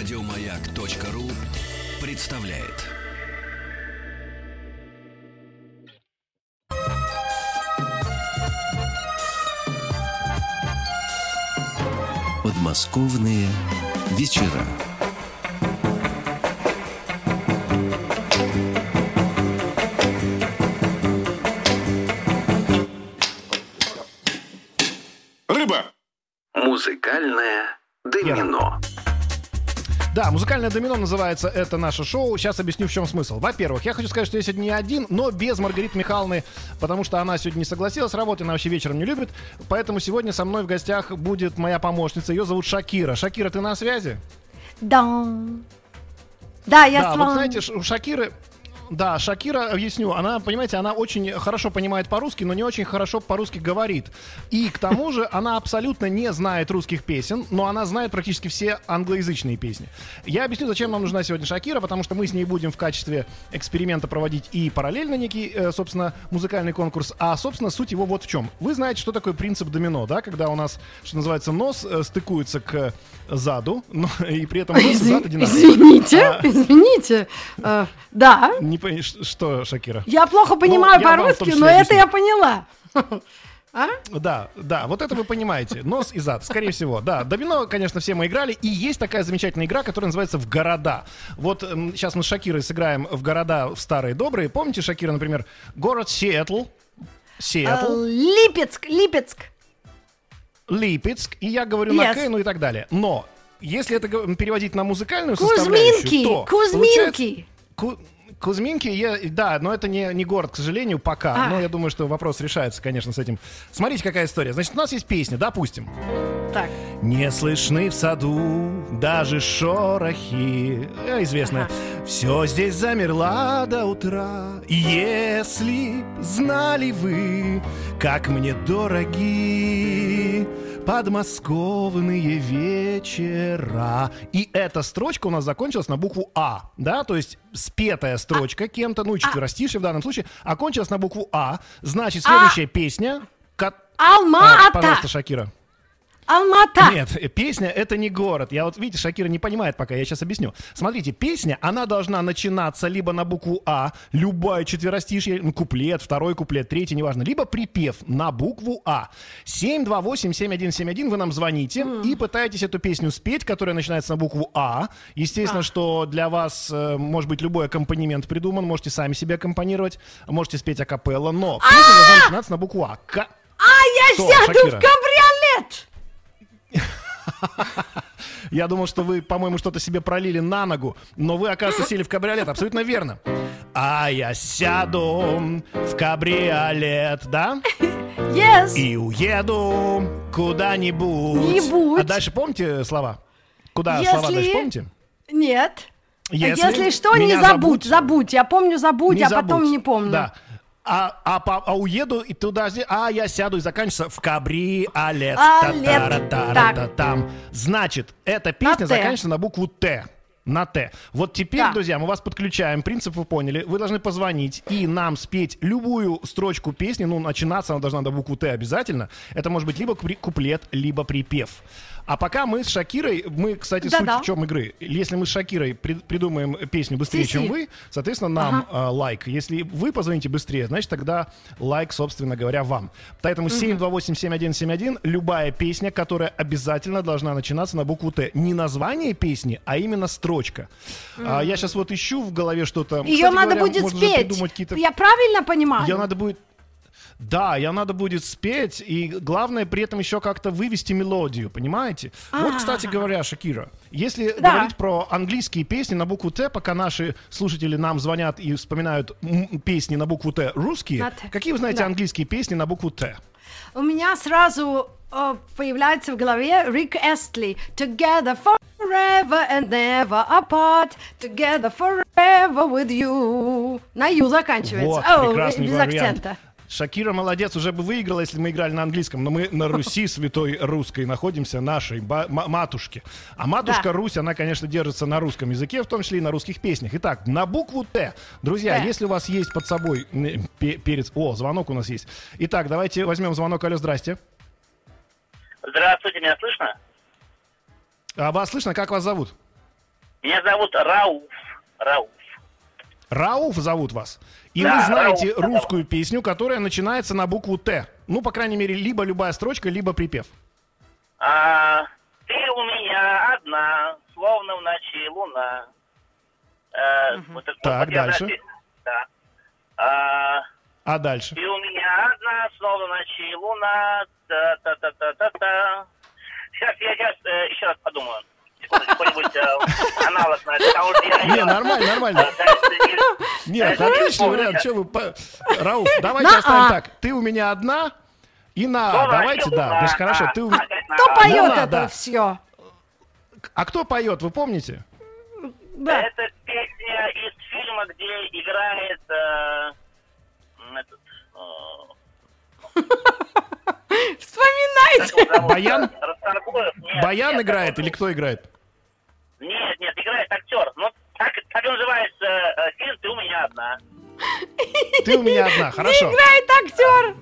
Радиомаяк.ру представляет. Подмосковные вечера. Рыба! Музыкальное домино. Да, музыкальное домино называется это наше шоу. Сейчас объясню, в чем смысл. Во-первых, я хочу сказать, что я сегодня не один, но без Маргариты Михайловны, потому что она сегодня не согласилась работать, она вообще вечером не любит. Поэтому сегодня со мной в гостях будет моя помощница. Ее зовут Шакира. Шакира, ты на связи? Да. Да, я да, с вот вами. знаете, Ш- у Шакиры... Да, Шакира, объясню, она, понимаете, она очень хорошо понимает по-русски, но не очень хорошо по-русски говорит. И к тому же она абсолютно не знает русских песен, но она знает практически все англоязычные песни. Я объясню, зачем нам нужна сегодня Шакира, потому что мы с ней будем в качестве эксперимента проводить и параллельно некий, э, собственно, музыкальный конкурс, а, собственно, суть его вот в чем. Вы знаете, что такое принцип домино, да, когда у нас, что называется, нос э, стыкуется к заду, но и при этом нос и зад одинаковые. Извините, А, извините. Э, да. Не пони- ш- что, Шакира? Я плохо понимаю Ну, том по-русски, но это я поняла. А? Да, да, вот это вы понимаете. Нос и зад, скорее всего. Да, домино, конечно, все мы играли. И есть такая замечательная игра, которая называется «В города». Вот м, сейчас мы с Шакирой сыграем в города в старые добрые. Помните, Шакира, например, город Сиэтл, Сиэтл, Липецк, Липецк. Липецк, и я говорю на Yes. К, ну и так далее. Но если это переводить на музыкальную Кузьминки, составляющую, то Кузьминки. получается- Ку- Кузьминки, я, да, но это не, не город, к сожалению, пока. А. Но я думаю, что вопрос решается, конечно, с этим. Смотрите, какая история. Значит, у нас есть песня, допустим. Так. Не слышны в саду даже шорохи. Э, Известно. Все здесь замерла до утра. Если б знали вы, как мне дороги подмосковные вечера. И эта строчка у нас закончилась на букву А, да, то есть спетая строчка кем-то, ну, четверостишие в данном случае, окончилась на букву А. Значит, следующая песня... ко- А, Алма-Ата. пожалуйста, Шакира. Алма-Ата. Нет, песня это не город. Я вот, видите, Шакира не понимает пока, я сейчас объясню. Смотрите, песня, она должна начинаться либо на букву А, любая четверостишье, ну, куплет, второй куплет, третий, неважно, либо припев на букву А. 728-7171, вы нам звоните и пытаетесь эту песню спеть, которая начинается на букву А. Естественно, А. что для вас, э, может быть, любой аккомпанемент придуман, можете сами себе аккомпанировать, можете спеть акапелла, но песня должна начинаться на букву А. А я сяду в кабриолет. Я думал, что вы, по-моему, что-то себе пролили на ногу, но вы, оказывается, сели в кабриолет. Абсолютно верно. А я сяду в кабриолет, да? Yes. И уеду куда-нибудь. Нибудь. А дальше помните слова? Куда Если- слова дальше помните? Нет. Если Если, что, не забудь, забудь. Я помню забудь, Не а потом забудь. не помню. Да. А, а, по- а уеду и туда, а я сяду и заканчивается в кабриолет. Алет. Там. Значит, эта песня «Т». заканчивается на букву Т. На Т. Вот теперь, Да. друзья, мы вас подключаем. Принцип вы поняли. Вы должны позвонить и нам спеть любую строчку песни. Ну, начинаться она должна на букву Т обязательно. Это может быть либо куплет, либо припев. А пока мы с Шакирой, мы, кстати, Да-да. суть в чем игры. Если мы с Шакирой при- придумаем песню быстрее, Си-си. чем вы, соответственно, нам э, лайк. Если вы позвоните быстрее, значит, тогда лайк, собственно говоря, вам. Поэтому 728-7171, любая песня, которая обязательно должна начинаться на букву Т. Не название песни, а именно строчка. А, я сейчас вот ищу в голове что-то. Ее Кстати надо говоря, будет спеть. Я правильно понимаю? Ее надо будет... Да, ее надо будет спеть, и главное при этом еще как-то вывести мелодию, понимаете? Вот, кстати говоря, Шакира, если Да. говорить про английские песни на букву Т, пока наши слушатели нам звонят и вспоминают песни на букву Т русские, На «Т». какие вы знаете Да. английские песни на букву Т? У меня сразу э, появляется в голове Рик Эстли. Together forever and never apart. Together forever with you. На ю заканчивается. Вот, О, прекрасный без вариант. акцента. Шакира молодец, уже бы выиграла, если мы играли на английском, но мы на Руси святой русской находимся, нашей матушке. А матушка Да. Русь, она, конечно, держится на русском языке, в том числе и на русских песнях. Итак, на букву Т. Друзья, Т. если у вас есть под собой перец... О, звонок у нас есть. Итак, давайте возьмем звонок. Алло, здрасте. Здравствуйте, меня слышно? А вас слышно? Как вас зовут? Меня зовут Рауф. Рауф. Рауф зовут вас. И Да, вы знаете Рауф. русскую песню, которая начинается на букву Т. Ну, по крайней мере, либо любая строчка, либо припев. А, ты у меня одна, словно в ночи луна. Э, вот это- Так, вот я дальше. запи- Да. А, А дальше? ты у меня одна, словно в ночи луна. Та-та-та-та-та-та. Сейчас я сейчас э, еще раз подумаю. Какой-нибудь э, аналог на это. Не, нормально, нормально. Нет, отличный вариант. Что вы... Рауф, давайте оставим А. так. Ты у меня одна и на А. Давайте, да. Значит, хорошо. А, Ты у- на Кто поет да, это все? А кто поет, вы помните? Да. Это песня из фильма, где играет э, этот, э, Вспоминайте. Баян? Баян играет или кто играет? Нет, нет, играет актер. Ну, так, так называется э, фильм «Ты у меня одна». Ты у меня одна, хорошо. Играет актер.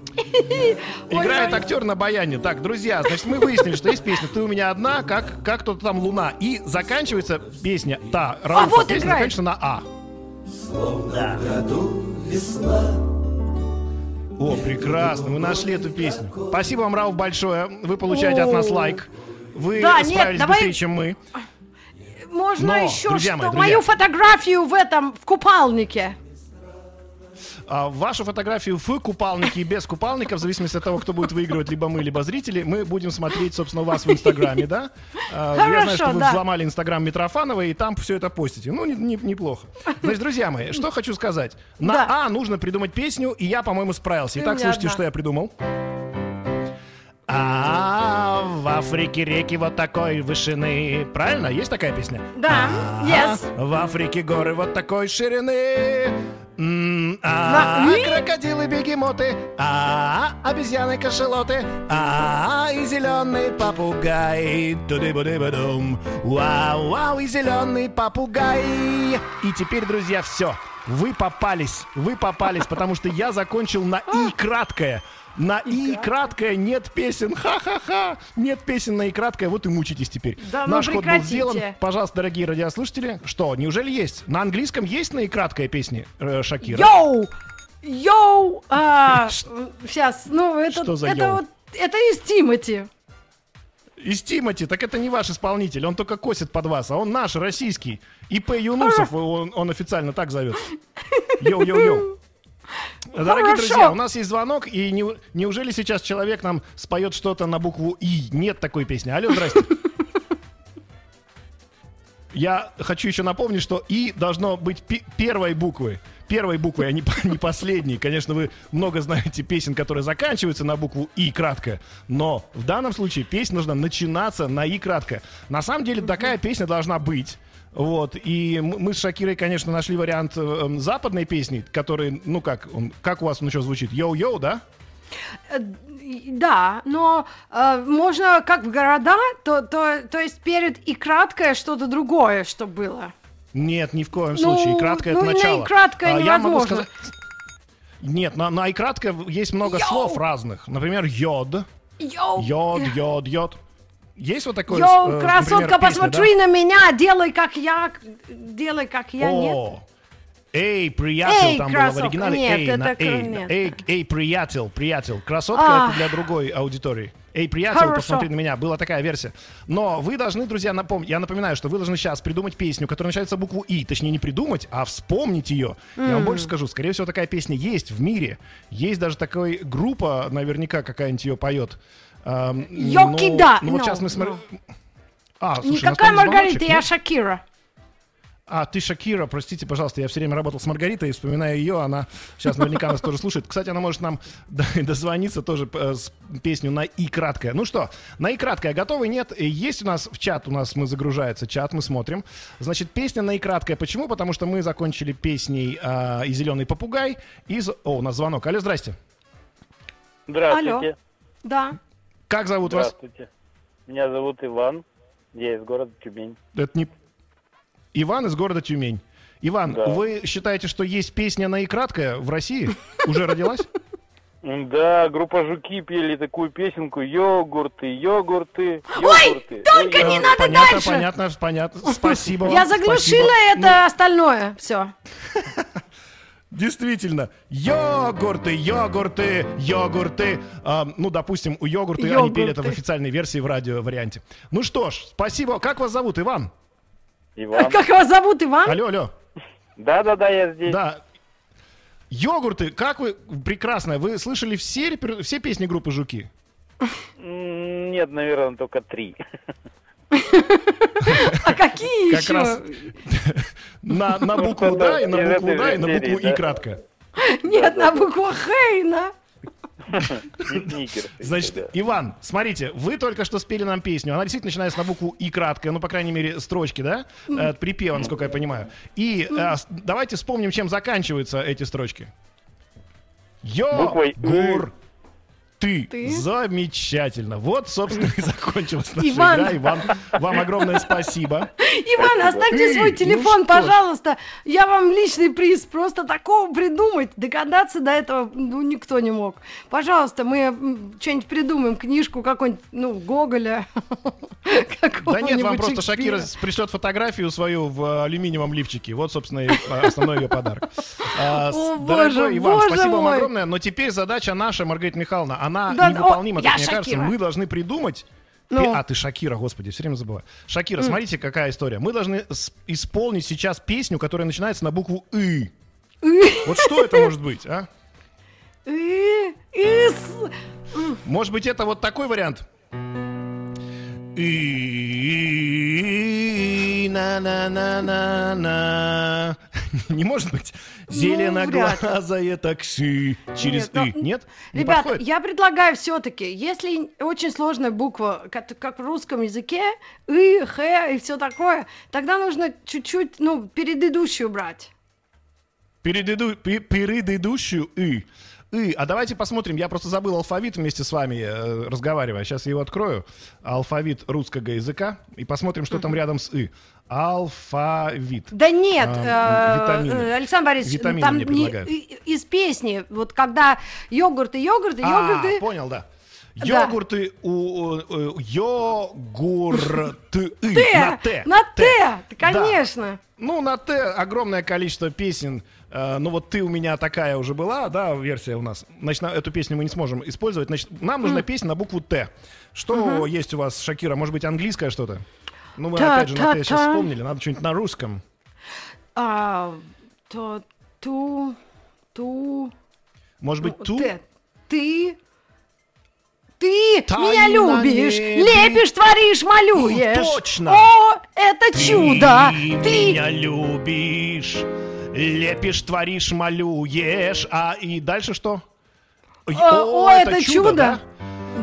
Играет актер на баяне. Так, друзья, значит, мы выяснили, что есть песня «Ты у меня одна», как, как кто-то там «Луна». И заканчивается песня, та, Рауфа, вот песня играет. заканчивается на «А». О, прекрасно, мы нашли эту песню. Спасибо вам, Рауф, большое. Вы получаете от нас лайк. Вы Да, нет, справились давай- быстрее, чем мы. Можно Но, еще друзья что? мои, друзья. Мою фотографию в этом, в купальнике. А вашу фотографию в купалнике и без купалника, в зависимости от того, кто будет выигрывать, либо мы, либо зрители, мы будем смотреть, собственно, вас в Инстаграме, да? А, Я Хорошо, знаю, что вы да. взломали Инстаграм Митрофанова, и там все это постите. Ну, не- не- неплохо. Значит, друзья мои, что хочу сказать. На Да. А нужно придумать песню, и я, по-моему, справился. Итак, слушайте, одна. что я придумал. А в Африке реки вот такой вышины. Правильно? Есть такая песня? Да, А, yes. В Африке горы вот такой ширины. А, На- крокодилы, бегемоты, а, обезьяны, кашелоты, а, и зеленый попугай. Туды-буды-будум. Вау, вау, и зеленый попугай. И теперь, друзья, все. Вы попались, вы попались, потому что я закончил на и краткое. На и краткое нет песен, ха-ха-ха, нет песен на и краткое, вот и мучитесь теперь. Да ну Наш ход был сделан. Пожалуйста, дорогие радиослушатели, что, неужели есть? На английском есть на и краткое песни э, Шакира? Йоу! Йоу! А, сейчас, ну это, Что за это йоу? вот, это из Тимати. Из Тимати, так это не ваш исполнитель, он только косит под вас, а он наш, российский. ИП Юнусов, он, он официально так зовет. Йоу-йоу-йоу. Дорогие Хорошо. друзья, у нас есть звонок, и не- неужели сейчас человек нам споет что-то на букву И? Нет такой песни. Алло, здрасте. Я хочу еще напомнить, что И должно быть первой буквы. Первой буквой, а не, не последней. Конечно, вы много знаете песен, которые заканчиваются на букву И кратко. Но в данном случае песня должна начинаться на И кратко. На самом деле такая песня должна быть. Вот, и мы с Шакирой, конечно, нашли вариант э, эм, западной песни, который, ну как, он, как у вас он еще звучит? Йоу-йоу, да? Э, Да, но э, можно как в города, то, то, то есть перед и краткое что-то другое, что было. Нет, ни в коем Ну, случае. И краткое ну, это начало. и краткое А, я могу сказать... Нет, на, на и краткое есть много Йоу! слов разных. Например, йод. Йоу! Йод, йод, йод. Есть вот такое? Йоу, э, например, красотка, песня, посмотри на меня, делай как я, делай как да? я, нет? О, Эй, приятель, Эй, там было в красотка. оригинале. Нет, эй, это на эй, нет. эй, эй, приятель, приятель. Красотка Ах. это для другой аудитории. Эй, приятель, Хорошо. посмотри на меня. Была такая версия. Но вы должны, друзья, напомнить. Я напоминаю, что вы должны сейчас придумать песню, которая начинается на букву И. Точнее, не придумать, а вспомнить ее. Я вам больше скажу. Скорее всего, такая песня есть в мире. Есть даже такая группа, наверняка какая-нибудь ее поет. Йоки но- да, Ну, вот сейчас мы смотрим... А, слушай, Никакая Маргарита, я? Шакира. А, ты Шакира, простите, пожалуйста, я все время работал с Маргаритой, и вспоминаю ее, она сейчас наверняка нас тоже слушает. Кстати, она может нам дозвониться тоже э, с песню на И краткое. Ну что, на И краткое готовы? Нет? И Есть у нас в чат, у нас мы загружается чат, мы смотрим. Значит, песня на И краткое. Почему? Потому что мы закончили песней э, «И зеленый попугай» из... О, у нас звонок. Алло, здрасте. Здравствуйте. Да. Как зовут вас? Здравствуйте. Меня зовут Иван. Я из города Тюмень. Это не... Иван из города Тюмень. Иван, Да. вы считаете, что есть песня на И краткое в России? Уже родилась? Да, группа Жуки пели такую песенку «Йогурты, йогурты, йогурты». только не Ой, надо понятно, дальше. понятно, понятно. Спасибо вам, Я заглушила спасибо. это остальное. Все. Действительно, йогурты, йогурты, йогурты. А, ну, допустим, у йогурты они Йогурты. пели это в официальной версии в радио варианте. Ну что ж, спасибо. Как вас зовут, Иван? Иван. Как вас зовут, Иван? Алло, алло. Да-да-да, я здесь. Да. Йогурты, как вы, прекрасно, вы слышали все, репер- все песни группы «Жуки»? Нет, наверное, только три. А какие Как еще? раз на, на букву «да» и на из букву «да» и на букву «и» кратко. Нет, на букву Хейна. Не Сникерсы, Значит. Иван, смотрите, вы только что спели нам песню. Она действительно начинается на букву И краткая, ну, по крайней мере, строчки, да? Припева, насколько я понимаю. И с- давайте вспомним, чем заканчиваются эти строчки. Буквой Йогур. Ты. Ты? Замечательно. Вот, собственно, и закончилась наша Иван. игра. Иван, вам огромное спасибо. Иван, оставьте свой Ну телефон, ж. пожалуйста. Я вам личный приз. Просто такого придумать, догадаться до этого, ну, никто не мог. Пожалуйста, мы что-нибудь придумаем, книжку какую-нибудь, ну, Гоголя. Да нет, вам просто Шакира пришлет фотографию свою в э, алюминиевом лифчике. Вот, собственно, и, э, основной ее подарок. А, О, Дорогой боже, Иван, боже спасибо вам мой. огромное. Но теперь задача наша, Маргарита Михайловна, она Да, невыполнима, о, как мне кажется. Шакира. Мы должны придумать... Ну. А, ты Шакира, господи, все время забываю. Шакира, смотрите, какая история. Мы должны исполнить сейчас песню, которая начинается на букву «ы». Вот что это может быть, а? И- и Может быть, это вот такой вариант? И на на на на на Не может быть? Зеленоглазое такси через Нет, «и». ну, Нет? Подходит? я предлагаю все-таки, если очень сложная буква, как, в русском языке, и, х и все такое, тогда нужно чуть-чуть, ну, предыдущую брать. Передыду- пе- Предыдущую «и». «И». А давайте посмотрим. Я просто забыл алфавит вместе с вами, э, разговаривая. Сейчас я его открою. Алфавит русского языка. И посмотрим, что там рядом с «и». Алфавит. Да нет, А, э, Александр Борисович, Витамины там не- из песни, вот когда йогурты, йогурты, А, йогурты, понял, да. Да. Йогурты у э, йогурты Т, на Т. на Т, Да. конечно. Ну, на Т огромное количество песен. Э, ну, вот ты у меня такая уже была, да, версия у нас. Значит, на- эту песню мы не сможем использовать. Значит, нам нужна песня на букву Т. Что есть у вас, Шакира? Может быть, английское что-то? Ну, мы опять же на Т сейчас вспомнили. Надо что-нибудь на русском. А, то, ту, ту, Может быть, ну, ту? Т. Ты, ты Тайна меня любишь, небе. лепишь, творишь, малюешь. О, точно. О, это чудо. Ты Ты, меня любишь, лепишь, творишь, малюешь. А и дальше что? Ой, О, о, это чудо. да?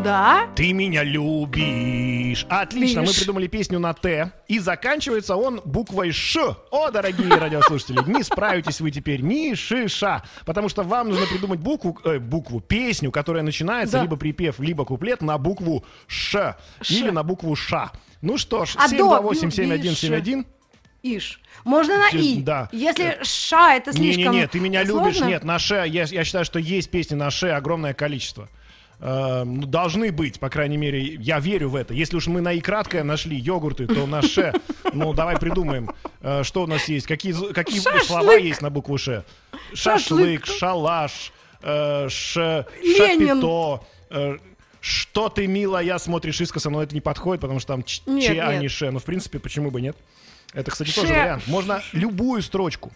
да? Ты меня любишь. Отлично, мы Любишь. придумали песню на Т. И заканчивается он буквой Ш. О, дорогие радиослушатели, не справитесь вы теперь ни шиша. Потому что вам нужно придумать букву, э, букву, песню, которая начинается Да. либо припев, либо куплет на букву Ш. Или на букву Ш. Ну что ж, А до 728-7171. Иш. Можно на И. да. Если ша, это слишком Не-не-не, ты меня любишь. сложно. Нет, на Ше, я, я считаю, что есть песни на Ше огромное количество. Э, должны быть, по крайней мере, я верю в это. Если уж мы на И краткое нашли йогурты, то на Ше, ну, давай придумаем, э, что у нас есть, какие, какие слова есть на букву Ше. Шашлык, Шашлык. шалаш, э, ш, Ленин. шапито, э, что ты, милая, смотришь искоса, но это не подходит, потому что там ч- Нет, че, а нет. не ше. Ну, в принципе, почему бы нет? Это, кстати, тоже Ше. вариант. Можно любую строчку.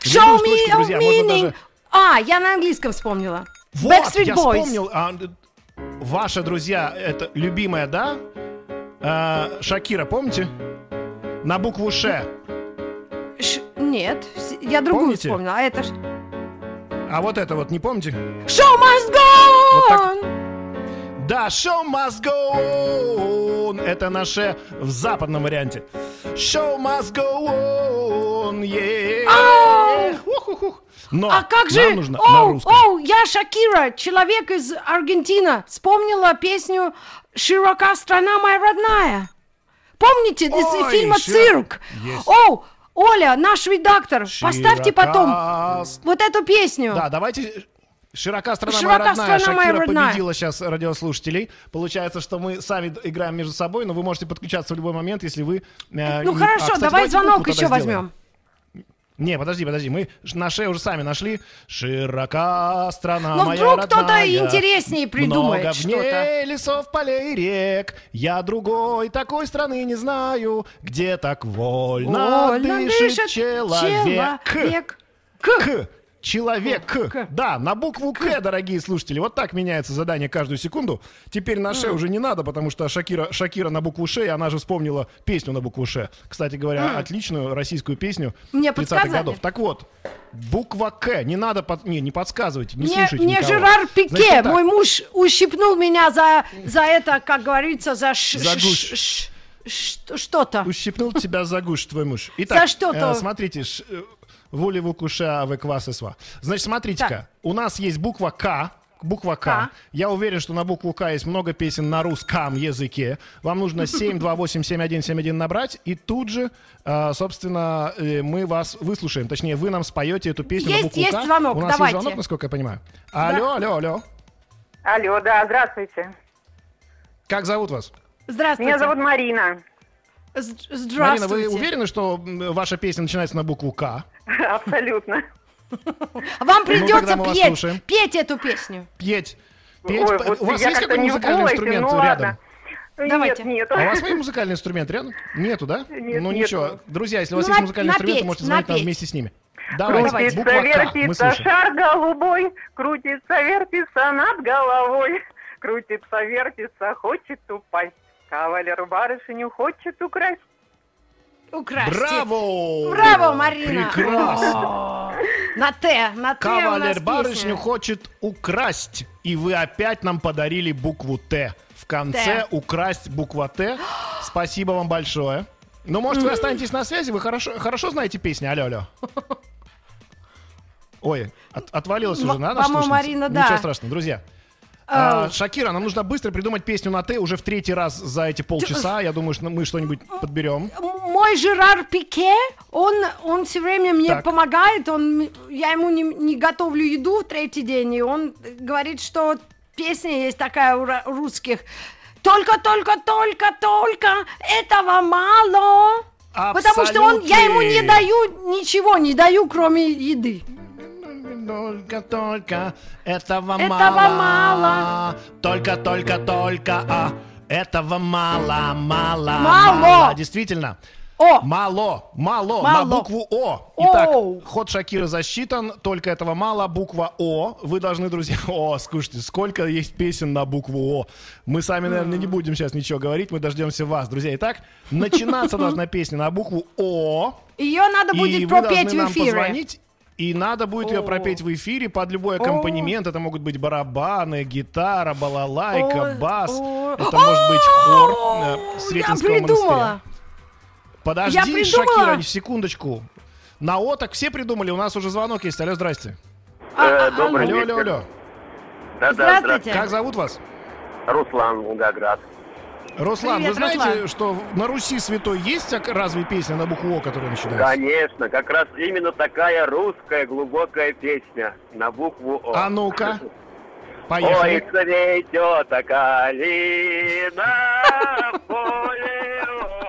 Show Любую me строчку, друзья, можно даже- А, я на английском вспомнила. Вот, Backstreet я Boys. вспомнил. а, ваша, друзья, это любимая, да? А, Шакира, помните? На букву Ш. Ш- нет, я другую Помните? вспомнила. А это ж... А вот это вот не помните? Show must go Вот так. Да, show must go on. Это наше в западном варианте. Show must go on, yeah. Ух-ух-ух. Но А как же... нам нужно на Оу, русском. оу, я Шакира, человек из Аргентины. Вспомнила песню «Широка страна моя родная». Помните из Ой, фильма широ- «Цирк»? Есть. Оу, Оля, наш редактор, поставьте потом Широка вот эту песню. Да, давайте... Широка страна Широка моя родная. страна моя Шакира родная. победила сейчас радиослушателей. Получается, что мы сами играем между собой, но вы можете подключаться в любой момент, если вы... э, Ну не- хорошо, А, кстати, давай звонок еще сделаем. возьмем. Не, подожди, подожди, мы на шее уже сами нашли. Широка страна Но моя Ну, вдруг кто-то интереснее придумает Много в ней лесов, полей и рек. Я другой такой страны не знаю, где так вольно, Вольно дышит, дышит человек. человек. К. К. Человек. К. Да, на букву К, дорогие слушатели. Вот так меняется задание каждую секунду. Теперь на Ш уже не надо, потому что Шакира, Шакира на букву Ш, и она же вспомнила песню на букву Ш. Кстати говоря, отличную российскую песню Мне 30-х подсказали? годов. Так вот, буква К. Не надо, под... не, не подсказывайте, не Мне, слушайте мне никого. Жерар Пике, Значит, мой муж, ущипнул меня за, за это, как говорится, за, ш- За гуш. ш- ш- что-то. Ущипнул тебя за гуш твой муж. Итак, За что-то. э, смотрите, ш- э, волеву куша в квас и сва. Значит, смотрите-ка, у нас есть буква К, буква К. Я уверен, что на букву К есть много песен на русском языке. Вам нужно 7287171 набрать, и тут же, э, собственно, э, мы вас выслушаем. Точнее, вы нам споете эту песню на Есть- букву есть К. звонок, У нас давайте. есть звонок, насколько я понимаю. Алло, алло, алло. Алло, да, здравствуйте. Как зовут вас? Здравствуйте. Меня зовут Марина. З- Марина, Здравствуйте. вы уверены, что ваша песня начинается на букву К? Абсолютно. Вам придется Ну, мы вас петь, петь эту песню. Петь. Петь. Ой, вот у вас есть как-то какой не в музыкальный инструмент ну рядом? ладно. Давайте. Нет, нет. А у вас есть музыкальный инструмент рядом? Нету, да? Нет, ну нету. ничего. Друзья, если у вас Ну, есть музыкальный инструмент, напеть, вы можете звонить нам вместе с ними. Давайте, буква Крутится, К, мы вертится шар голубой, крутится, вертится над головой, крутится, вертится, хочет упасть. Кавалер барышню хочет украсть. Украсьте. Браво! Браво, Марина! Прекрасно! На Т, на Т Кавалер барышню хочет украсть, и вы опять нам подарили букву Т. В конце Т. украсть буква Т. Спасибо вам большое. Ну, может, вы останетесь на связи? Вы хорошо, хорошо знаете песни? Алло, алло. Ой, от- отвалилась уже, наша по-моему? Марина, да. Ничего страшного, друзья. А, Шакира, нам нужно быстро придумать песню на Т уже в третий раз за эти полчаса. Я думаю, что мы что-нибудь подберем. Мой Жерар Пике, он, он все время мне Так. помогает, он, я ему не, не готовлю еду в третий день, и он говорит, что песня есть такая у русских. Только, только, только, только, этого мало. Потому что он, я ему не Абсолютно. даю ничего, не даю, кроме еды. Только, только, этого, Этого мало. мало. Только, только, только, а, этого мало, мало, Мало. Действительно. О, Мало, мало, на Мало. букву О. Итак, Оу. ход Шакира засчитан, только этого мало, буква О. Вы должны, друзья, о, слушайте, сколько есть песен на букву О. Мы сами, наверное, не будем сейчас ничего говорить, мы дождемся вас, друзья. Итак, начинаться должна песня на букву О. ее надо будет пропеть в эфире. позвонить, и надо будет ее пропеть в эфире под любой аккомпанемент. Это могут быть барабаны, гитара, балалайка, бас. Это может быть хор э, Сретенского монастыря. Подожди. Шакира, секундочку. На О так все придумали, у нас уже звонок есть. Алло, здрасте. А, а, добрый Алло, вечер. алло, алло. Здравствуйте. Как зовут вас? Руслан Волгоград. Руслан, Привет, вы знаете, Руслан. что на Руси святой есть так разве песня на букву О, которая начинается? Конечно, как раз именно такая русская глубокая песня на букву О. А ну-ка, Ой, поехали. цветет калина в поле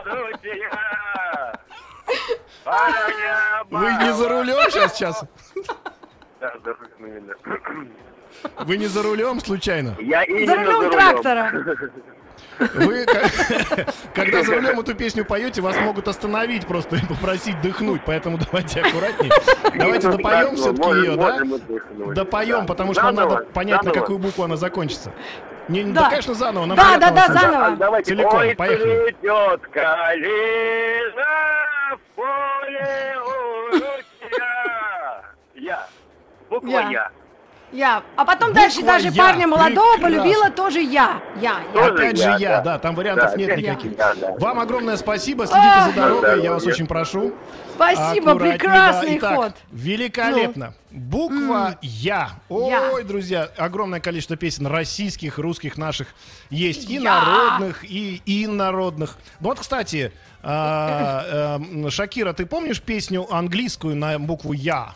ручья. Вы не за рулем сейчас, сейчас? Да, за рулем именно. Вы не за рулем случайно? Я именно За рулем трактора. Вы, когда за рулем эту песню поете, вас могут остановить просто и попросить дыхнуть, поэтому давайте аккуратнее. Давайте Ну, допоем так, все-таки ее, да? Допоем, потому что нам надо понять, на какую букву она закончится. Не, Да. да. конечно, заново. Нам Да, да, да, заново. Давайте. Целиком, Ой, поехали. цветет калина в поле у ручья. Я. Буква Я. Я. Я. А потом Буква дальше даже «Я». парня молодого Прекрасно. полюбила тоже я. Я. я. Тоже Опять же я, я, да. да, там вариантов Да, нет я. никаких. Да, да. Вам огромное спасибо, следите за Ах. дорогой, я вас очень прошу. Спасибо, Аккуратнее, прекрасный да. Итак, ход. Великолепно. Буква Я. Я. Ой, друзья, огромное количество песен российских, русских наших есть. И Я. народных, и инородных. Ну Вот, кстати, а, эм, Шакира, ты помнишь песню английскую на букву Я?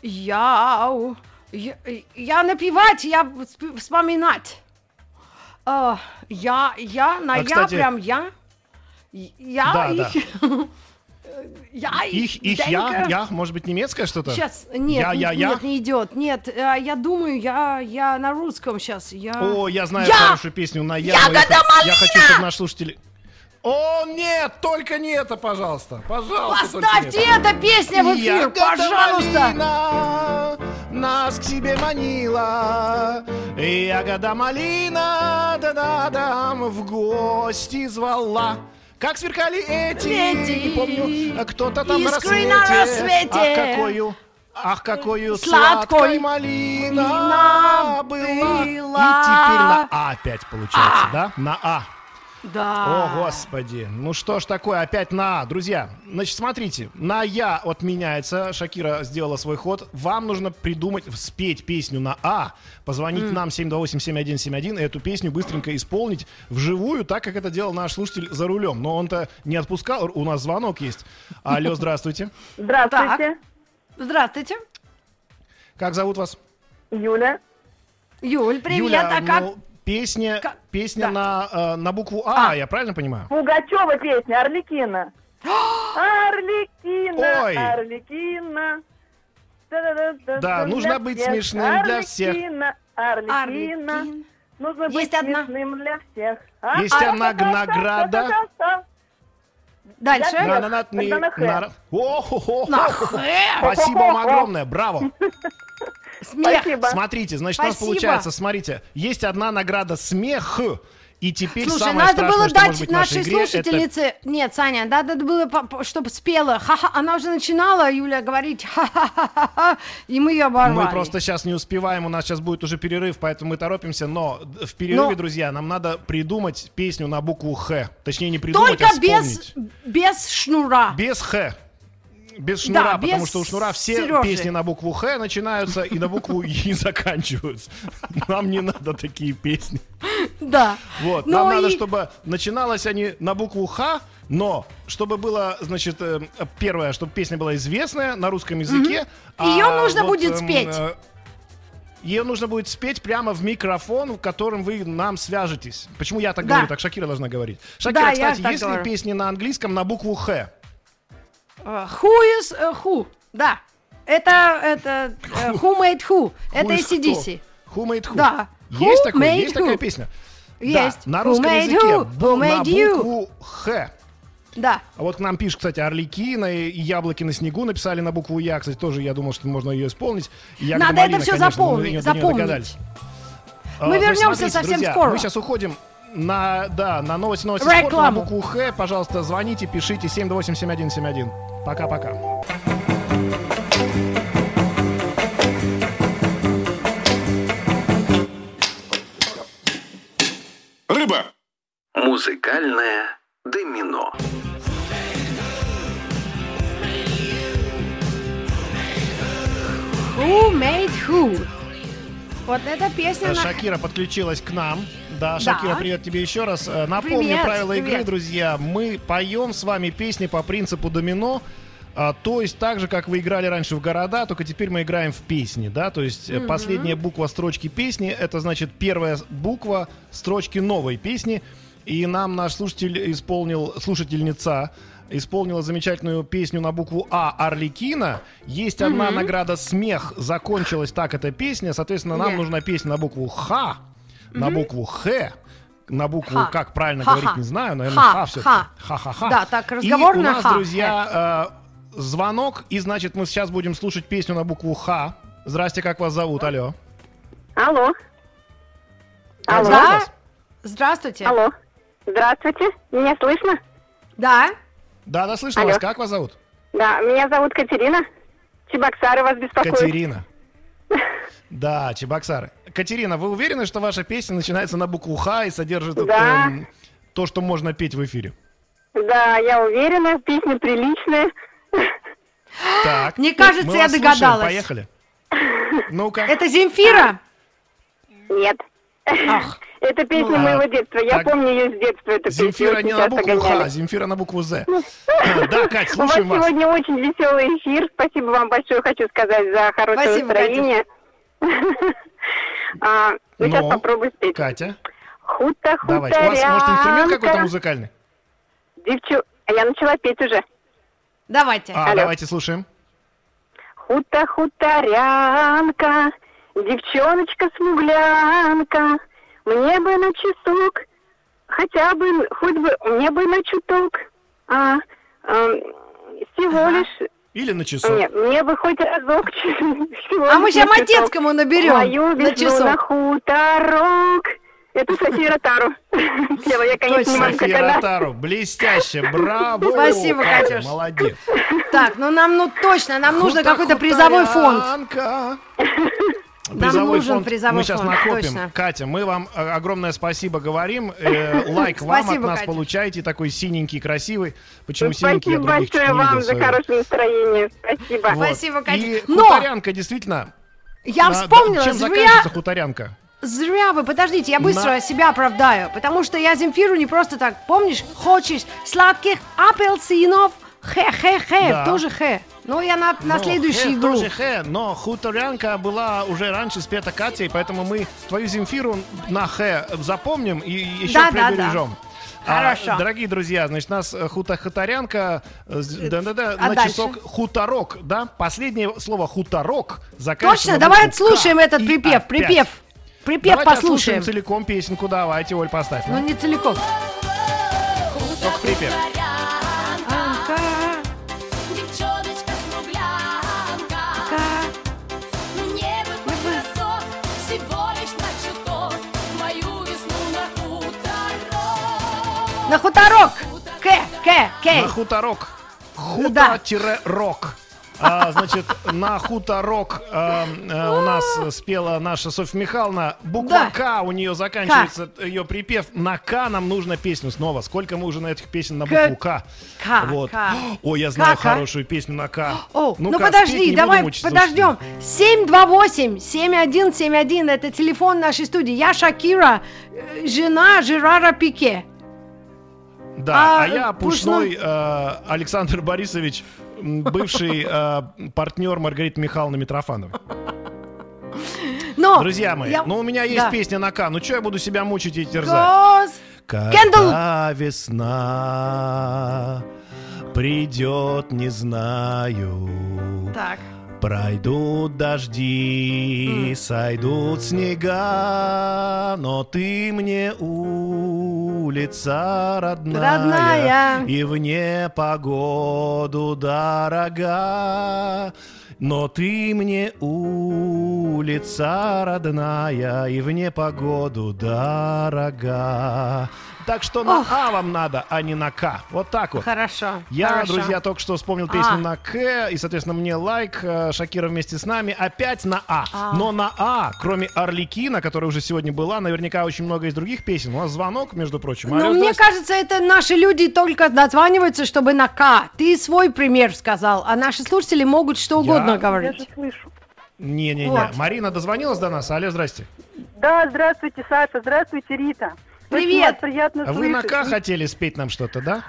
Я. Я, я напевать, я всп- вспоминать. А, я, я, на А, я кстати- прям я. Я Да, их... Я Их, их, я, я, может быть, немецкое что-то? Сейчас, нет, Я, я, я? нет, не идет. Нет, а, я думаю, я, я на русском сейчас. Я... О, я знаю Я! хорошую песню на я. Ягода я, х- я малина! хочу, чтобы наш слушатель... О, нет, только не это, пожалуйста. Пожалуйста, Поставьте эту песню в эфир, Ягода пожалуйста. малина нас к себе манила, ягода малина, да-да-дам, в гости звала. Как сверкали эти, Эти не помню, а кто-то там на искры рассвете. на рассвете. Ах, какую, ах, какую Сладкой сладкой малина малина была. была. И теперь на А опять получается, да? На А. Да. О, господи. Ну что ж такое, опять на А. Друзья, значит, смотрите, на Я отменяется. Шакира сделала свой ход. Вам нужно придумать, спеть песню на А, позвонить нам 728-7171 и эту песню быстренько исполнить вживую, так как это делал наш слушатель за рулем. Но он-то не отпускал, у нас звонок есть. Алло, здравствуйте. Здравствуйте, Здравствуйте. Как зовут вас? Юля. Юль, привет. Юля, а как? ну, песня, Как- песня да. на, э, на букву А, А. я правильно понимаю? Пугачева песня, Орликина. Орликина, Ой. Орликина. Да-да-да-да, Да, нужно быть всех. смешным для всех. Орликина, Орликина. Нужно быть Есть одна. смешным для всех. А? Есть одна награда. Дальше. На- на- на- на на-. На «Х». Спасибо вам огромное, браво. Смех. Спасибо. Смотрите, значит, у нас Спасибо. получается, смотрите, есть одна награда смех, и теперь Слушай, самое надо страшное, было что может дать быть в нашей нашей игре, это... слушательнице... Нет, Саня, надо было, чтобы спела. Ха-ха. Она уже начинала, Юля, говорить ха-ха-ха-ха, и мы ее оборвали. Мы просто сейчас не успеваем, у нас сейчас будет уже перерыв, поэтому мы торопимся, но в перерыве, Но- друзья, нам надо придумать песню на букву Х. Точнее, не придумать, Только а без, вспомнить. без шнура. Без Х. Без шнура, Да, потому без что у шнура все Сережи. песни на букву Х начинаются и на букву И заканчиваются. Нам не надо такие песни. Да. Вот, нам надо, чтобы начиналось они на букву Х, но чтобы было, значит, э, первое, чтобы песня была известная на русском языке. а Её нужно будет эм, спеть. э, Ее нужно будет спеть прямо в микрофон, в котором вы нам свяжетесь. Почему я так Да. говорю? Так Шакира должна говорить. Шакира, Да, кстати, есть ли говорю. песни на английском на букву Х? Э, Who is э, who? Да. Это, это э, Who made who? Это Who is ACDC. Who made who? Да. Есть, Who такой, есть такая who? песня? Есть. Да, на Who русском made языке who? бу- Who на made you? букву Х. Да. А вот к нам пишет, кстати, Орликина и яблоки на снегу написали на букву Я. Кстати, тоже я думал, что можно ее исполнить. Ягода Надо это малина, всё конечно, запомнить, запомнить. А, Мы значит, вернемся совсем друзья, скоро. Мы сейчас уходим на, да, на новости, новости спорта, на Рекламу. букву Х. Пожалуйста, звоните, пишите 728-7171. Пока-пока. Рыба. Музыкальное домино. Who made who? Вот эта песня... Э, Шакира подключилась к нам. Да, Шакира, привет тебе еще раз. Э, Напомню Привет, правила игры, привет. друзья. Мы поем с вами песни по принципу домино. а, то есть так же, как вы играли раньше в города, только теперь мы играем в песни, да, то есть э, последняя буква строчки песни, это значит первая буква строчки новой песни, и нам наш слушатель исполнил, слушательница исполнила замечательную песню на букву А Орликина. Есть одна награда «Смех». Закончилась так эта песня. Соответственно, нам Да. нужна песня на букву Х, на букву Х, на букву, Ха. как правильно Ха-ха. говорить, не знаю, наверное, Ха, Ха, все. ха. Ха-ха-ха. Да, так, И у нас, ха. друзья, э, звонок, и, значит, мы сейчас будем слушать песню на букву Х. Здрасте, как вас зовут? Алло. Алло, Как Алло. зовут вас? Здравствуйте. алло. Здравствуйте, меня слышно? Да? Да, да, слышно Алло. вас. Как вас зовут? Да, меня зовут Катерина. Чебоксары вас беспокоит. Катерина. Да, Чебоксары. Катерина, вы уверены, что ваша песня начинается на букву Х и содержит Да. эм, то, что можно петь в эфире? Да, я уверена, песня приличная. Так. Мне кажется, мы я вас слушаем. догадалась. Поехали. Ну-ка. Это Земфира? Нет. Ах. Это песня Ну, моего а, детства. Я так. помню ее с детства. Эту песню Земфира очень не на букву Х. Земфира на букву З. Да, Кать, У вас слушаем вас. сегодня очень веселый эфир. Спасибо вам большое, хочу сказать, за хорошее Спасибо, настроение. А, ну, сейчас Ну, попробую спеть. Катя, Хута, давайте. У вас, может, инструмент какой-то музыкальный? Девчу... А я начала петь уже. Давайте. А, Алло. давайте слушаем. Хута, хуторянка, девчоночка-смуглянка, мне бы на часок, хотя бы, хоть бы, мне бы на чуток, а, ам, всего Ага. лишь, Или на часок. нет, мне бы хоть разок, А мы сейчас. Матецкому наберем Мою на везу на часок. хуторок. Это София Ротару. Пела. Я, конечно, Точно. не София. Ротару, блестяще, браво! Спасибо, Катя, Катюш. Молодец. Так, ну нам ну точно, нам нужно какой-то призовой фонд. Нам Призовой нужен фонд призовой мы сейчас фонд, накопим. точно. Катя, мы вам э, огромное спасибо говорим. Э, лайк вам от Спасибо, нас Катя. получаете, такой синенький, красивый. Почему синенький, я Спасибо других чуть большое вам за хорошее настроение. Спасибо. Вот. Спасибо, Катя. И Но- хуторянка, действительно. Я на- вспомнила, Чем зря, заканчивается хуторянка? зря вы, подождите, я быстро На- себя оправдаю, потому что я Земфиру не просто так, помнишь, хочешь сладких апельсинов, хе-хе-хе, Да. тоже хе. Ну, я на, на Но следующий хэ игру. тоже хэ, но хуторянка была уже раньше спета Катей, поэтому мы твою Земфиру на хэ запомним и еще Да, да, прибережем. да. А, Хорошо. дорогие друзья, значит, нас хута хуторянка, э, с- да-да-да, А на дальше? часок хуторок, да? Последнее слово хуторок заканчивается Точно, давай отслушаем «К» этот припев, опять. припев. Припев Давайте послушаем. целиком песенку, давайте, Оль, поставь. Ну, не целиком. Только припев. На хуторок. К, К, На К. хуторок. Да. Хута-рок. А, значит, на хуторок а, а, у нас спела наша Софья Михайловна. Буква Да. К у нее заканчивается ее припев. На К нам нужно песню снова. Сколько мы уже на этих песен на букву К? К, Вот. К. Ой, я знаю К, К. хорошую песню на К. О, ну Ну-ка, подожди, давай подождем. 728-7171, это телефон нашей студии. Я Шакира, э, жена Жерара Пике. Да, а, А, я пушной- Пушной э, Александр Борисович, бывший э, партнер Маргариты Михайловны Митрофановой. Но, Друзья мои, я- ну у меня есть да. песня на К. Ну что я буду себя мучить и терзать? Гос- Когда весна придет, не знаю. Так, Пройдут дожди, М. сойдут снега, но ты мне улица родная, Родная. и в непогоду дорога. Но ты мне улица родная, и в непогоду дорога. Так что на Ох. А вам надо, а не на К. Вот так вот. хорошо. Я, хорошо. друзья, только что вспомнил песню А. на К, и, соответственно, мне лайк, э, Шакира вместе с нами, опять на А. А. Но на А, кроме Орликина, которая уже сегодня была, наверняка очень много из других песен. У нас звонок, между прочим. Ну, Алло, мне здрасте. кажется, это наши люди только дозваниваются, чтобы на К. Ты свой пример сказал, а наши слушатели могут что угодно Я- Я говорить. же слышу. Не-не-не. Вот. Марина дозвонилась до нас? Алло, здрасте. Да, здравствуйте, Саша, здравствуйте, Рита. Привет. приятно А вы на. К хотели спеть нам что-то, да?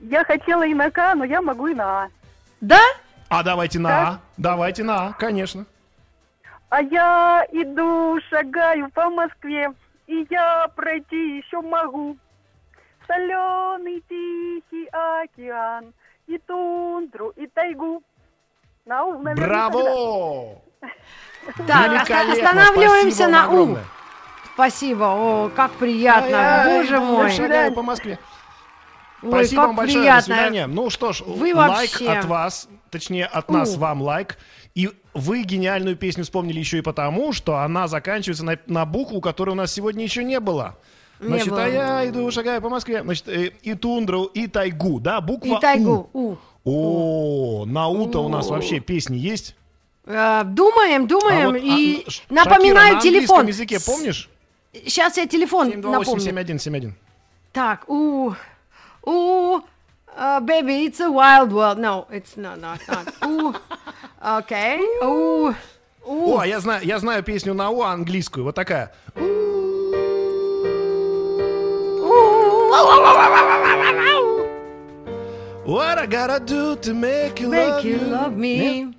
Я хотела и на К, но я могу и на А. Да? А давайте на Да. А. Давайте на А, конечно. А я иду, шагаю по Москве, и я пройти еще могу. Соленый тихий океан, и тундру, и тайгу. На У, наверное, тогда. Браво! Так, Великолепно, оста- останавливаемся спасибо на У. огромное. Спасибо, о, как приятно, Ай-яй, боже мой. Шагаю по Москве. Ой, Спасибо вам большое, приятно. до свидания. Ну что ж, Вы лайк вообще- от вас, точнее от нас У. вам лайк. И вы гениальную песню вспомнили еще и потому, что она заканчивается на, на букву, которой у нас сегодня еще не было. Не Значит, было. а я иду, шагаю по Москве. Значит, э, и тундру, и тайгу, да, буква И тайгу. У. У. О, на У-то у нас вообще песни есть. Э, Думаем, А думаем вот, а, и Ш- напоминаю Шакира, на телефон. английском языке помнишь? Сейчас я телефон напомню. 728-7171. Так, у, у, uh, baby, it's a wild world. No, it's not, not, not. У, окей, у, у. О, а я знаю, я знаю песню на У английскую, вот такая. What I gotta do to make you Make love you love me. Нет?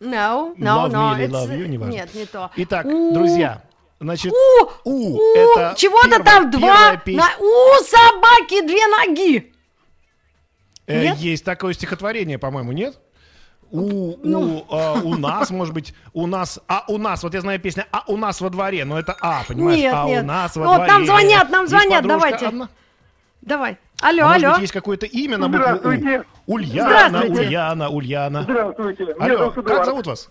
No, no, Love no. me или love you, неважно. Нет, не то. Итак, друзья, значит, У, у, у, это чего-то там два. песня. на- у собаки две ноги. Э, Нет? Есть такое стихотворение, по-моему, нет? У, Ну. у, а, у нас, может быть, у нас, а у нас, вот я знаю песня, а у нас во дворе, но это а, понимаешь, Нет, а нет. у нас во Вот дворе. нам звонят, нам звонят, подружка давайте. одна. Давай. Алло, А может алло. быть, есть какое-то имя на букву Здравствуйте. У? Ульяна, Здравствуйте. Ульяна, Ульяна. Здравствуйте. Алло, зовут как зовут вас?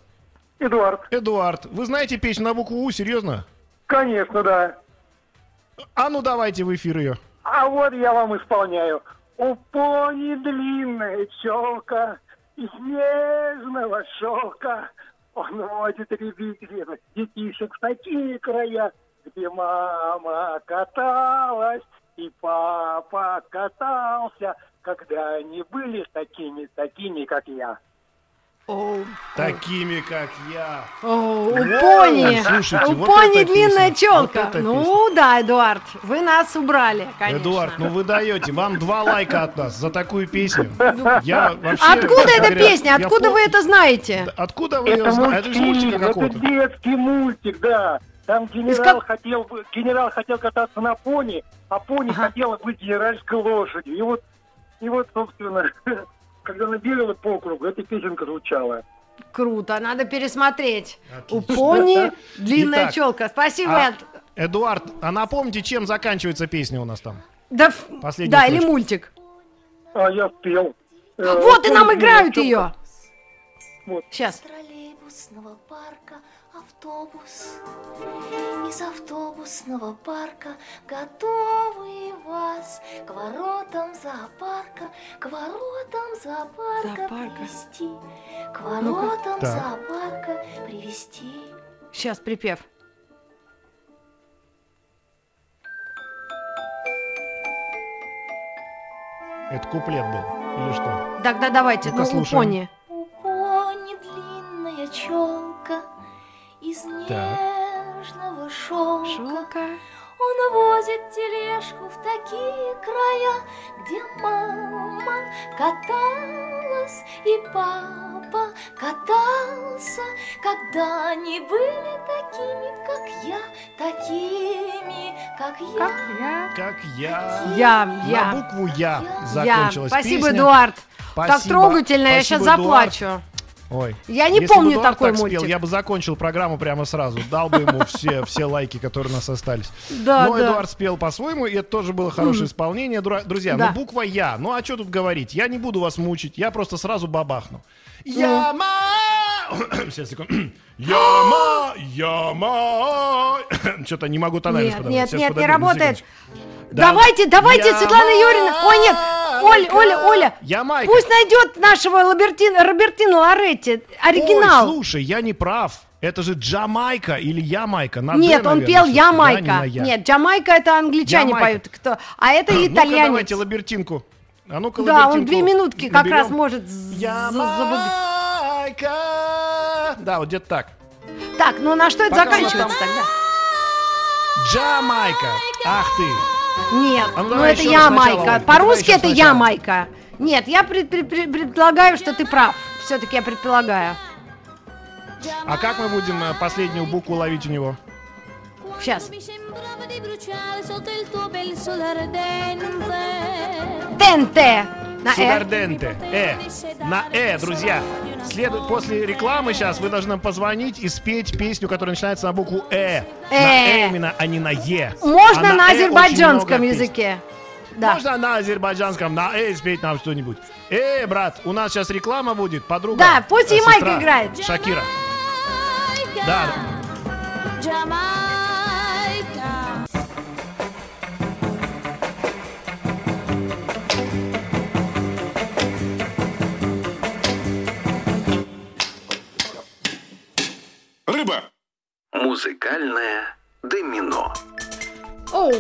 Эдуард. Эдуард. Вы знаете песню на букву У, серьезно? Конечно, да. А ну давайте в эфир ее. А вот я вам исполняю. У пони длинная челка из нежного шелка. Он водит ребятишек детишек в такие края, где мама каталась и папа катался, когда они были такими, такими, как я. Оу. Такими, как я. У пони, слушайте, у вот пони эта длинная песня, челка. вот ну да, Эдуард, вы нас убрали, конечно. Эдуард, ну вы даете, вам два лайка от нас за такую песню. Я вообще, Откуда эта говоря, песня? Откуда вы это знаете? Откуда вы ее знаете? Это же мультика это какого-то. детский мультик, да. Там генерал хотел бы, генерал хотел кататься на пони, а пони Ага. хотела быть генеральской лошадью. И вот, и вот, собственно, когда она бегала по кругу, эта песенка звучала. Круто, надо пересмотреть. У Отлично. пони длинная Итак, челка. Спасибо, а- Эд. Эдуард, а напомните, чем заканчивается песня у нас там? Да, да или мультик. А я спел. Э, Вот и нам «Пони играют ее. Вот. Сейчас. парка автобус. Из автобусного парка готовы вас к воротам зоопарка, к воротам зоопарка Зоопарка. привести, к воротам Так. зоопарка привести. Сейчас припев. Это куплет был или что? Тогда давайте, Ну-ка, ну, у пони. У пони длинная челка из нежного шелка. Шелка. Он возит тележку в такие края, где мама каталась и папа катался, когда они были такими, как я, такими, как я. Как я? Как я. Я, На я. букву Я Я. закончилась Спасибо, песня. Эдуард. Так Спасибо. трогательно, я Спасибо, сейчас Эдуард. заплачу. Ой. Я не Если бы помню Эдуард такой так спел, мультик. я бы закончил программу прямо сразу. Дал бы ему все, все лайки, которые у нас остались. Да, Но да. Эдуард спел по-своему, и это тоже было хорошее исполнение. Дру- Друзья, Да. ну буква Я. Ну а что тут говорить? Я не буду вас мучить, я просто сразу бабахну. Яма! Сейчас, секунду. Яма! Яма! Что-то не могу тональность Нет, подобрать. нет, Сейчас, нет, не работает. Да. Давайте, давайте, Ямайка. Светлана Юрьевна. Ой, нет, Оль, Оля, Оля. Ямайка. Пусть найдет нашего Робертина, Робертина Лоретти. Оригинал. Ой, слушай, я не прав. Это же Джамайка или Ямайка. На Нет, «Д», он наверное, пел всё-таки, да, не Ямайка. «Я». Нет, Джамайка это англичане Ямайка. поют. Кто? А это Ну-ка, итальянец. давайте лабертинку. А ну-ка, Да, он две минутки как наберем. раз может Ямайка. Да, вот где-то так. Так, ну на что это Пока заканчивается тогда? Джамайка. Ах ты. Нет, А ну ну это Ямайка. Оль, По-русски это сначала. Ямайка. Нет, я пред- пред- пред- предполагаю, что ты прав. Все-таки я предполагаю. А как мы будем э, последнюю букву ловить у него? Сейчас. Mi На «э». Сударденте. Э. На Э, друзья. Следует после рекламы сейчас вы должны нам позвонить и спеть песню, которая начинается на букву Э. На Э. Э именно, а не на Е. Можно А на «э» очень азербайджанском языке. Да. Можно на азербайджанском, на Э спеть нам что-нибудь. Э, брат, у нас сейчас реклама будет, подруга. Да, пусть э, Ямайка сестра играет. Шакира. Да, Музыкальное домино. Оу,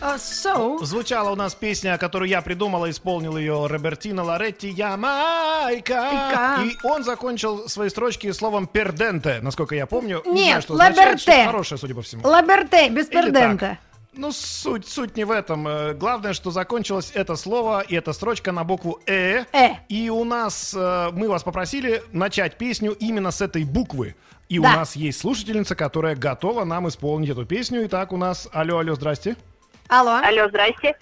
а, so, Звучала у нас песня, которую я придумала, исполнил ее Робертино Лоретти «Ямайка». Ика. И он закончил свои строчки словом «perdente», насколько я помню. Не Нет, знаю, что означает, «лаберте». что-то хорошее, судя по всему. Лаберте, без Или perdente. Ну, суть, суть не в этом. Э, Главное, что закончилось это слово и эта строчка на букву «э». Э. И у нас, э, мы вас попросили начать песню именно с этой буквы. И у Да. нас есть слушательница, которая готова нам исполнить эту песню. Итак, у нас... Алло, алло, здрасте. Алло. Алло, здрасте. Как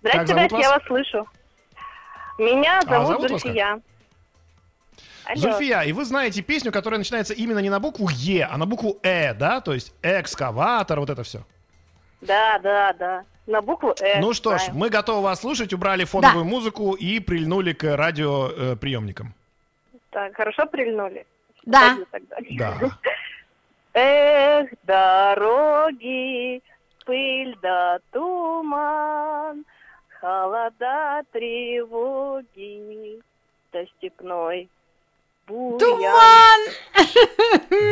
Здрасте, зовут здрасте, вас? я вас слышу. Меня А, зовут зовут вас Зульфия. Алло. Зульфия, и вы знаете песню, которая начинается именно не на букву «е», а на букву «э», да? То есть экскаватор, вот это все. Да, да, да. На букву Э. Ну что ж, знаю. мы готовы вас слушать, убрали фоновую музыку и прильнули к радиоприемникам. Так, хорошо прильнули? Да. Да. Эх, дороги, пыль да туман, холода, тревоги, да степной бурьян. Туман!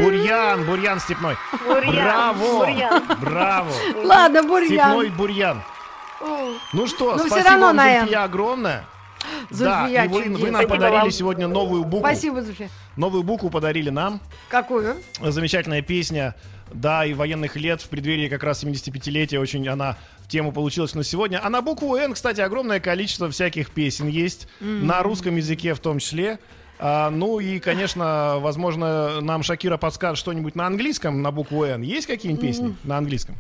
Бурьян, бурьян степной. Бурьян, Браво! бурьян. Браво! Ладно, бурьян. Степной бурьян. Ну что, Ну, спасибо равно вам, на «Н». Зульфия, огромное. Зульфия, да, и вы, вы нам подарили вам. сегодня новую букву. Спасибо, Зульфия. Новую букву подарили нам. Какую? Замечательная песня, да, и военных лет в преддверии как раз 75-летия. Очень она в тему получилась на сегодня. А на букву «Н», кстати, огромное количество всяких песен есть. На русском языке в том числе. А, ну и, конечно, возможно, нам Шакира подскажет что-нибудь на английском на букву «Н». Есть какие-нибудь песни на английском?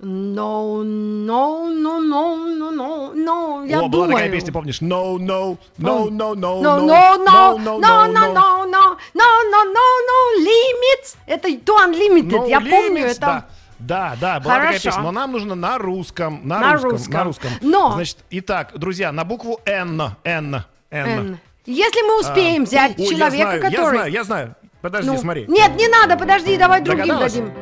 No, no, no, no, no, no, no. Я О, была думаю. такая песня, помнишь? No, no, no, no, no, No, no, no, no, no, no, no, no, no, no, no, no, limits. Это to unlimited, No я помню limits, это. Да. Да, да, была такая Хорошо. песня, но нам нужно на русском, на, На русском, русском. на русском. Но- Значит, итак, друзья, на букву Н, Н, Н. Если мы успеем А, взять я человека, знаю, Я который... знаю, я знаю. Подожди, Ну, смотри. Нет, не надо, подожди, давай другим Догадалась? дадим.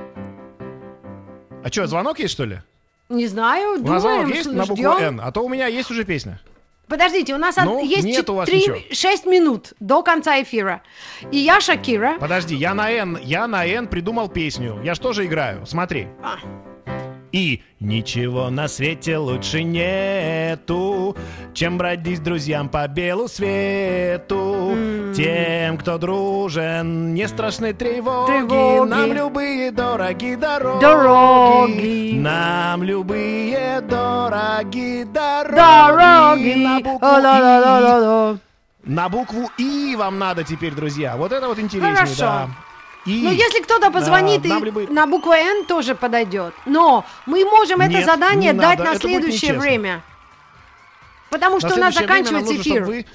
А что, звонок есть, что ли? Не знаю, У нас звонок есть на букву. Н? А то у меня есть уже песня. Подождите, у нас Ну, от- есть нет у вас ничего. 6 минут до конца эфира. И я Шакира. Подожди, я на Н, я на Н придумал песню. Я что же играю? Смотри. А. И ничего на свете лучше нету, чем бродить с друзьям по белу свету. Тем, кто дружен, не страшны тревоги, Тревоги. нам любые дороги дороги. Дороги. Нам любые дороги дороги. Дороги. На букву О, да, да, да, «И». да, да. На букву И вам надо теперь, друзья. Вот это вот интереснее, Хорошо. да. И. Ну, если кто-то позвонит Да, и любые- на букву Н тоже подойдет. Но мы можем это Нет, задание не дать надо, на это следующее время. Потому что На у нас заканчивается нужно, эфир. вы-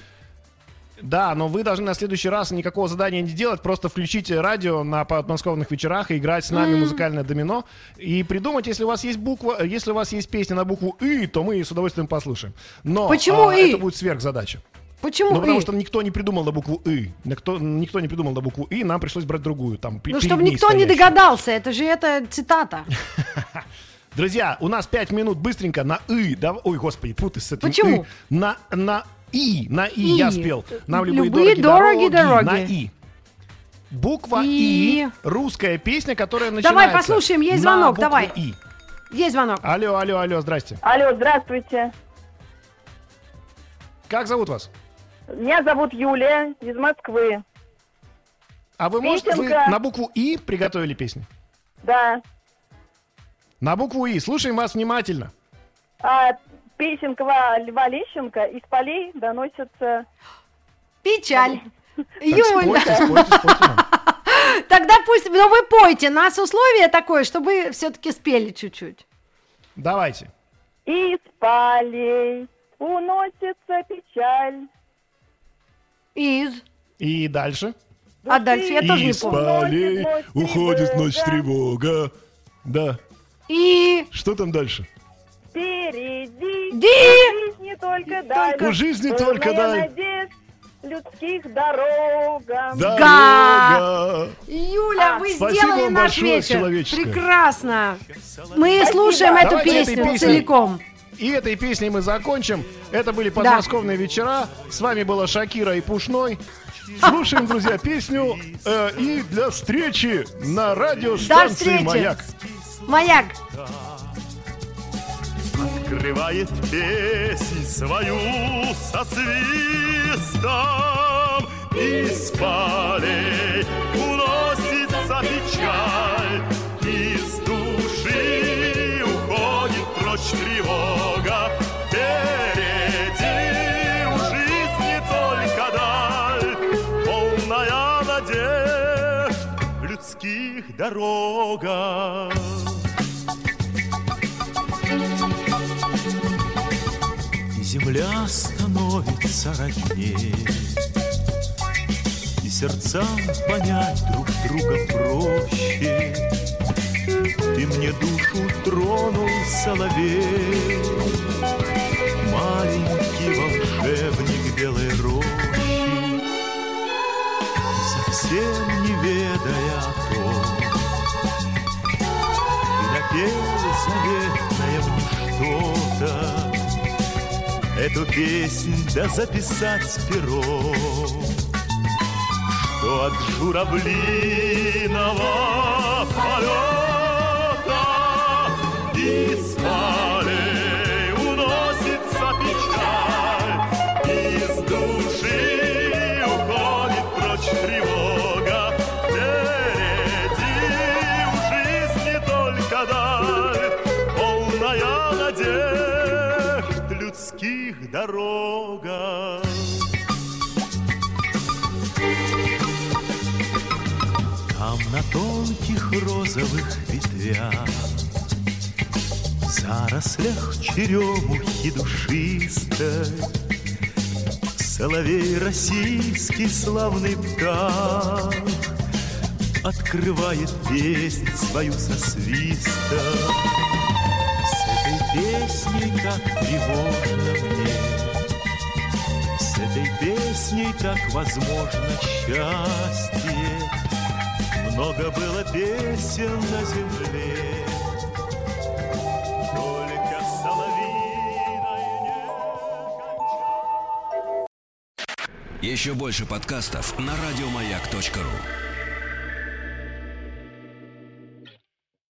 Да, но вы должны на следующий раз никакого задания не делать, просто включите радио на подмосковных вечерах и играть с нами музыкальное домино. И придумать, если у вас есть буква, если у вас есть песня на букву И, то мы с удовольствием послушаем. Но Почему а, «И»? это будет сверхзадача. Почему Ну, потому «и»? что никто не придумал на букву И. Никто, никто не придумал на букву И, нам пришлось брать другую. Там, Ну, чтобы никто не догадался, это же это цитата. Друзья, у нас 5 минут быстренько на И. Да, ой, господи, фу ты с этим Почему? «и». На, на И, на И, И. я спел. Нам любые, Любые дороги, дороги, дороги, дороги. на И. Буква И. И. русская песня, которая начинается Давай послушаем, есть на звонок, букву давай. И. Есть звонок. Алло, алло, алло, здрасте. Алло, здравствуйте. Как зовут вас? Меня зовут Юлия из Москвы. А вы можете, вы на букву И приготовили песню? Да. На букву И. Слушаем вас внимательно. А, песенка Льва Лещенко «Из полей доносится...» Печаль. Так Юль, спойте, спойте, спойте нам. тогда пусть, но вы пойте, нас условие такое, чтобы вы все-таки спели чуть-чуть. Давайте. Из полей уносится печаль. Из. И дальше. А дальше я тоже не Из помню. полей ночь уходит ночь тревога. Да. И. Что там дальше? Впереди Ди. жизни только даль. У жизни только даль. надежд людских дорогам. Дорога. Юля, А, вы спасибо сделали наш вечер. человеческое. Прекрасно. Мы слушаем эту Давайте песню целиком. И этой песней мы закончим. Это были подмосковные вечера. С вами была Шакира и Пушной. Слушаем, друзья, песню э, и для встречи на радиостанции. «Маяк». Маяк. Открывает песнь свою со свистом Из полей уносится печаль дорога. Земля становится роднее, И сердцам понять друг друга проще. Ты мне душу тронул, соловей, Маленький волшебник белой рощи, Совсем не ведая Ты напел заветное мне что-то, Эту песнь да записать пером, Что от журавлиного полета Из дорога. Там на тонких розовых ветвях В зарослях черемухи душистой Соловей российский славный птах Открывает песнь свою со свистом С этой песней С этой песней так возможно счастье. Много было песен на земле, только соловьиной не Еще больше подкастов на радиомаяк.ру.